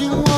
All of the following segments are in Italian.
you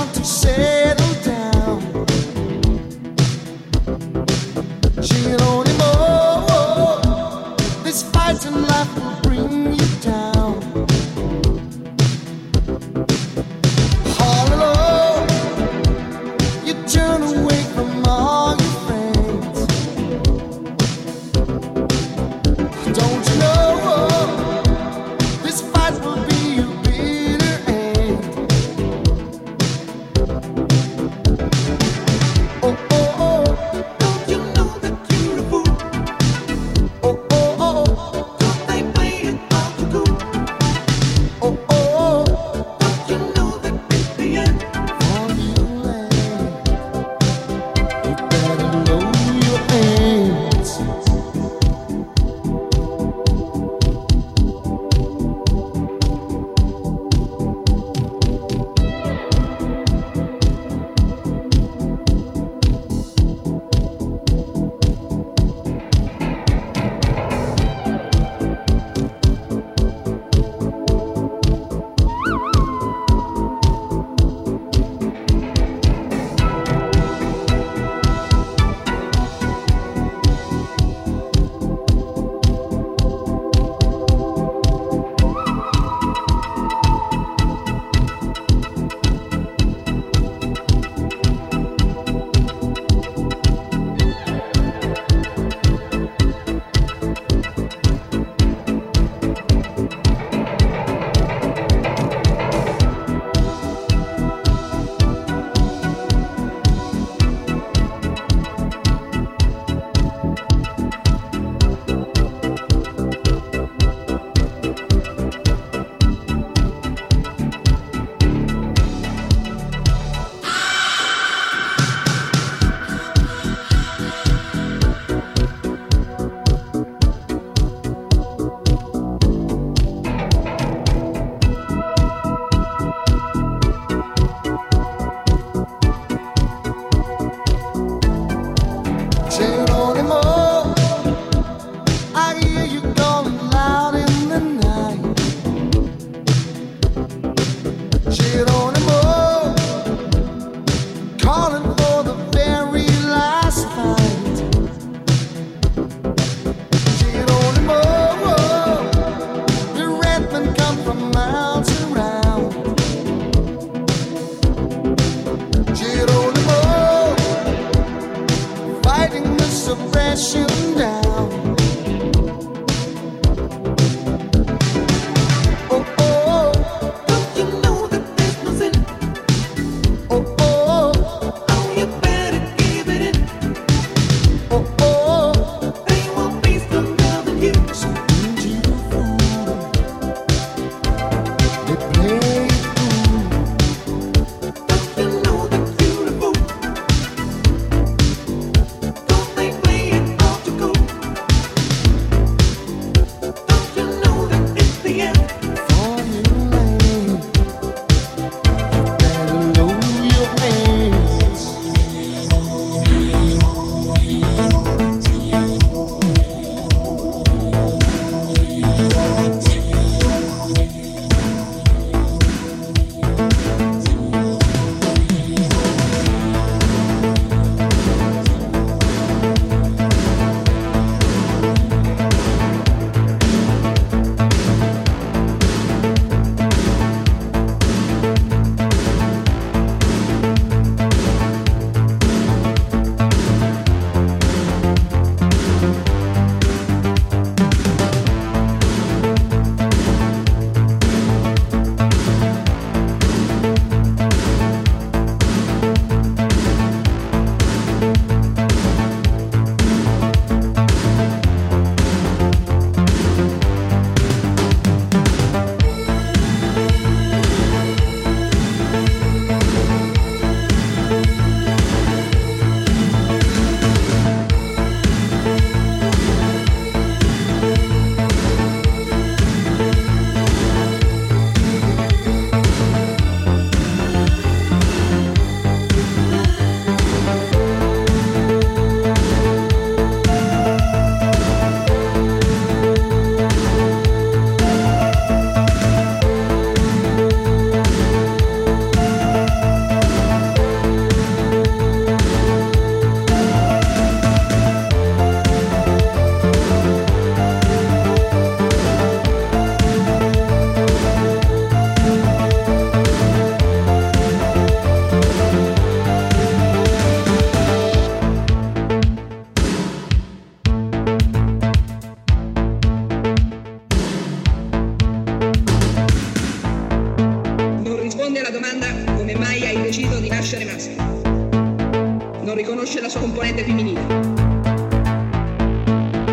Non riconosce la sua componente femminile.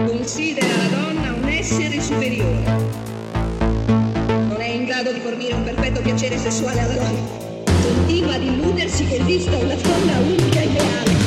Considera la donna un essere superiore. Non è in grado di fornire un perfetto piacere sessuale alla donna. Continua ad illudersi che esista una donna unica e ideale.